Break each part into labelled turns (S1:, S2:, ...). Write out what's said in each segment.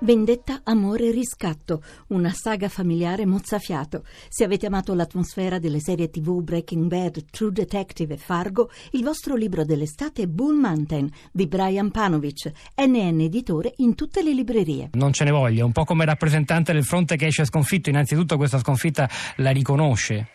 S1: Vendetta, amore e riscatto, una saga familiare mozzafiato. Se avete amato l'atmosfera delle serie tv Breaking Bad, True Detective e Fargo, il vostro libro dell'estate è Bull Mountain di Brian Panovic, NN editore in tutte le librerie.
S2: Non ce ne voglia, un po' come rappresentante del fronte che esce sconfitto, innanzitutto questa sconfitta la riconosce.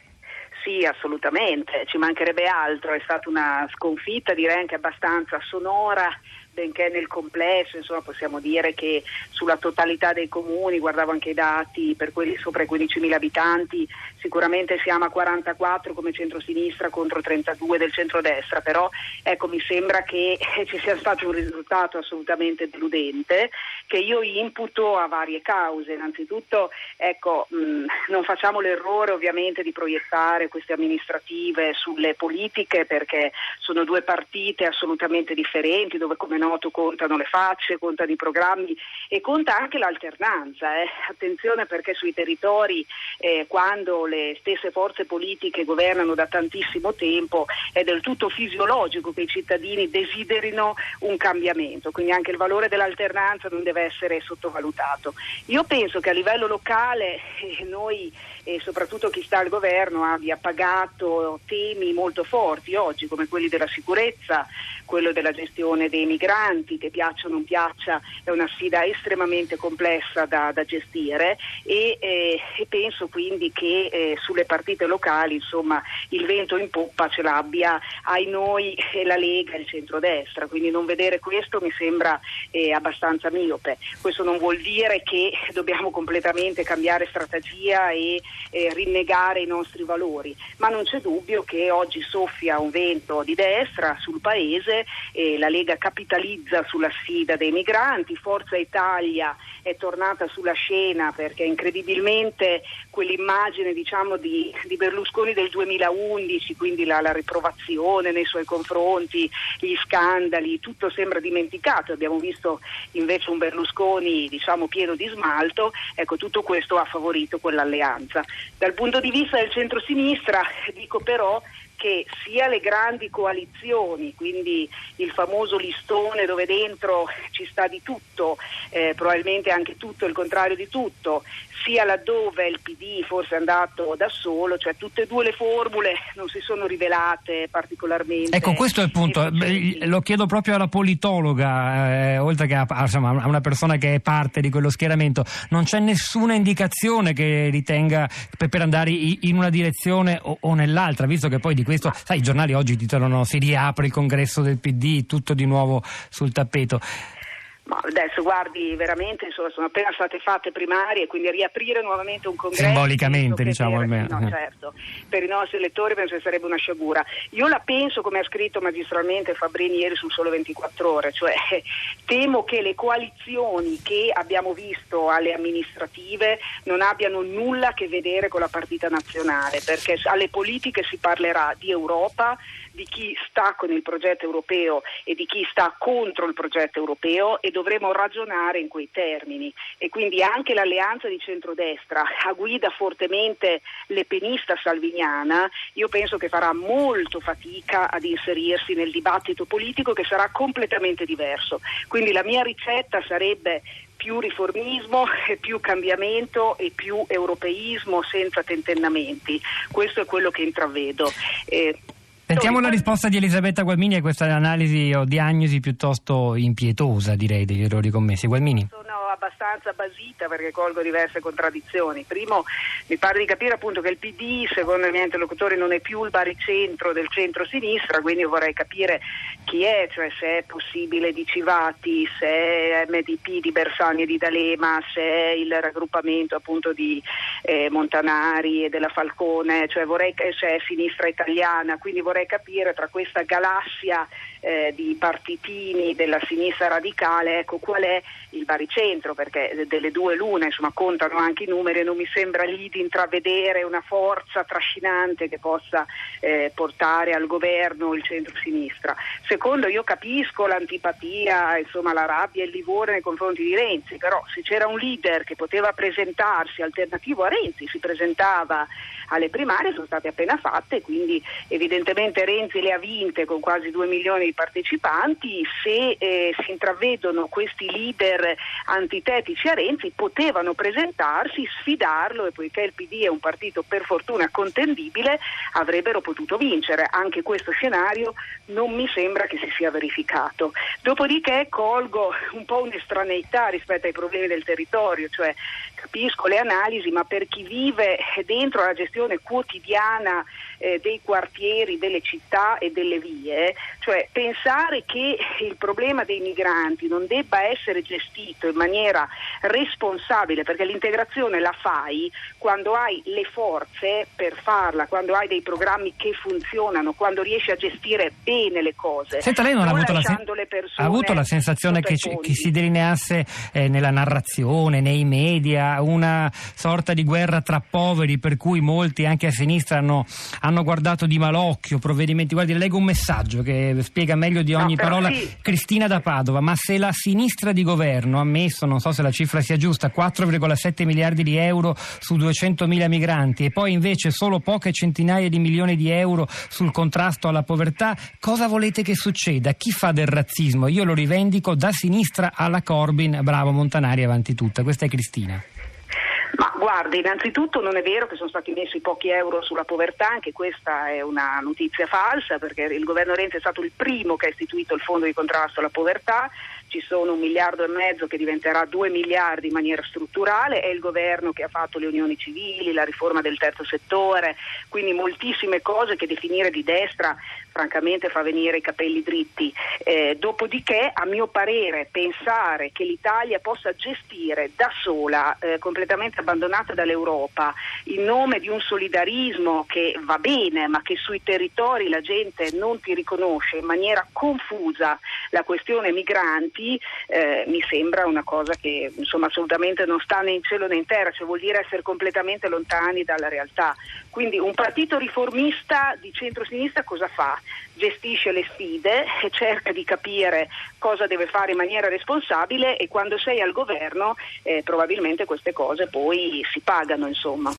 S3: Sì, assolutamente, ci mancherebbe altro, è stata una sconfitta direi anche abbastanza sonora benché nel complesso insomma, possiamo dire che sulla totalità dei comuni, guardavo anche i dati per quelli sopra i 15.000 abitanti, sicuramente siamo a 44 come centrosinistra contro 32 del centrodestra, però ecco, mi sembra che ci sia stato un risultato assolutamente deludente che io imputo a varie cause. Innanzitutto ecco, mh, non facciamo l'errore ovviamente di proiettare queste amministrative sulle politiche perché sono due partite assolutamente differenti dove come noto contano le facce, contano i programmi e conta anche l'alternanza. Eh. Attenzione perché sui territori eh, quando le stesse forze politiche governano da tantissimo tempo è del tutto fisiologico che i cittadini desiderino un cambiamento, quindi anche il valore dell'alternanza non deve essere sottovalutato. Io penso che a livello locale eh, noi e soprattutto chi sta al governo abbia pagato temi molto forti oggi come quelli della sicurezza, quello della gestione dei migranti, che piaccia o non piaccia è una sfida estremamente complessa da, da gestire e, eh, e, penso quindi che eh, sulle partite locali insomma, il vento in poppa ce l'abbia ai noi la Lega e il centrodestra, quindi non vedere questo mi sembra eh, abbastanza miope. Questo non vuol dire che dobbiamo completamente cambiare strategia e eh, rinnegare i nostri valori, ma non c'è dubbio che oggi soffia un vento di destra sul Paese, eh, la Lega capitalizza sulla sfida dei migranti, Forza Italia è tornata sulla scena perché incredibilmente quell'immagine diciamo, di, di, Berlusconi del 2011, quindi la, la riprovazione nei suoi confronti, gli scandali, tutto sembra dimenticato, abbiamo visto invece un Berlusconi diciamo, pieno di smalto, ecco tutto questo ha favorito quell'alleanza. Dal punto di vista del centro-sinistra dico però che sia le grandi coalizioni, quindi il famoso listone dove dentro ci sta di tutto, eh, probabilmente anche tutto il contrario di tutto, sia laddove il PD forse è andato da solo, cioè tutte e due le formule non si sono rivelate particolarmente.
S2: Ecco, questo è il punto. Lo chiedo proprio alla politologa, eh, oltre che a, insomma, a, una persona che è parte di quello schieramento. Non c'è nessuna indicazione che ritenga per, per andare in una direzione o, o, nell'altra, visto che poi di questo, sai, i giornali oggi titolano si riapre il congresso del PD, tutto di nuovo sul tappeto.
S3: Ma adesso guardi, veramente insomma, sono appena state fatte primarie, quindi riaprire nuovamente un congresso.
S2: Simbolicamente, diciamo
S3: per,
S2: almeno.
S3: No, certo, per i nostri elettori penso che sarebbe una sciagura. Io la penso come ha scritto magistralmente Fabrini ieri sul Sole 24 Ore, cioè temo che le coalizioni che abbiamo visto alle amministrative non abbiano nulla a che vedere con la partita nazionale, perché alle politiche si parlerà di Europa di chi sta con il progetto europeo e di chi sta contro il progetto europeo e dovremo ragionare in quei termini e quindi anche l'alleanza di centrodestra a guida fortemente lepenista salviniana io penso che farà molto fatica ad inserirsi nel dibattito politico che sarà completamente diverso. Quindi la mia ricetta sarebbe più riformismo, più cambiamento e più europeismo senza tentennamenti. Questo è quello che intravedo.
S2: Eh, Sentiamo la risposta di Elisabetta Gualmini a questa analisi o diagnosi piuttosto impietosa, direi, degli errori commessi. Gualmini
S3: abbastanza basita perché colgo diverse contraddizioni. Primo, mi pare di capire appunto che il PD, secondo i miei interlocutori, non è più il baricentro del centro-sinistra, quindi vorrei capire chi è, cioè se è possibile di Civati, se è MDP di Bersani e di D'Alema, se è il raggruppamento appunto di eh, Montanari e della Falcone, cioè vorrei, se è sinistra italiana, quindi vorrei capire tra questa galassia eh, di partitini della sinistra radicale, ecco qual è il baricentro, perché delle due lune insomma, contano anche i numeri non mi sembra lì di intravedere una forza trascinante che possa eh, portare al governo il centro-sinistra. Secondo, io capisco l'antipatia, insomma, la rabbia e il livore nei confronti di Renzi, però se c'era un leader che poteva presentarsi alternativo a Renzi, si presentava alle primarie, sono state appena fatte, quindi evidentemente Renzi le ha vinte con quasi 2 milioni di partecipanti, se eh, si intravedono questi leader antitetici a Renzi, potevano presentarsi, sfidarlo e poiché il PD è un partito per fortuna contendibile, avrebbero potuto vincere. Anche questo scenario non mi sembra che si sia verificato. Dopodiché colgo un po' un'estraneità rispetto ai problemi del territorio, cioè capisco le analisi, ma per chi vive dentro la gestione quotidiana eh, dei quartieri, delle città e delle vie, cioè pensare che il problema dei migranti non debba essere gestito in maniera responsabile, perché l'integrazione la fai quando hai le forze per farla, quando hai dei programmi che funzionano, quando riesci a gestire bene le cose.
S2: Senta, lei non, non ha, avuto la, sen- ha avuto la sensazione che, ci, che, si delineasse eh, nella narrazione, nei media, una sorta di guerra tra poveri per cui molti anche a sinistra hanno, hanno guardato di malocchio provvedimenti. Guardi, leggo un messaggio che spiega meglio di ogni no, parola sì. Cristina da Padova, ma se la sinistra di governo ha messo, non so se la cifra sia giusta, 4,7 miliardi di euro su 200 mila migranti e poi invece solo poche centinaia di milioni di euro sul contrasto alla povertà, cosa volete che succeda? Chi fa del razzismo? Io lo rivendico da sinistra alla Corbin, bravo Montanari avanti tutta. Questa è Cristina.
S3: Ma guardi, innanzitutto non è vero che sono stati messi pochi euro sulla povertà, anche questa è una notizia falsa perché il governo Renzi è stato il primo che ha istituito il fondo di contrasto alla povertà, ci sono un miliardo e mezzo che diventerà due miliardi in maniera strutturale, è il governo che ha fatto le unioni civili, la riforma del terzo settore, quindi moltissime cose che definire di destra francamente fa venire i capelli dritti. Eh, dopodiché, a mio parere, pensare che l'Italia possa gestire da sola, eh, completamente abbandonata dall'Europa, in nome di un solidarismo che va bene, ma che sui territori la gente non ti riconosce in maniera confusa la questione migranti, eh, mi sembra una cosa che insomma, assolutamente non sta né in cielo né in terra, cioè vuol dire essere completamente lontani dalla realtà. Quindi un partito riformista di centro-sinistra cosa fa? Gestisce le sfide e cerca di capire cosa deve fare in maniera responsabile e quando sei al governo eh, probabilmente queste cose poi si pagano. Insomma.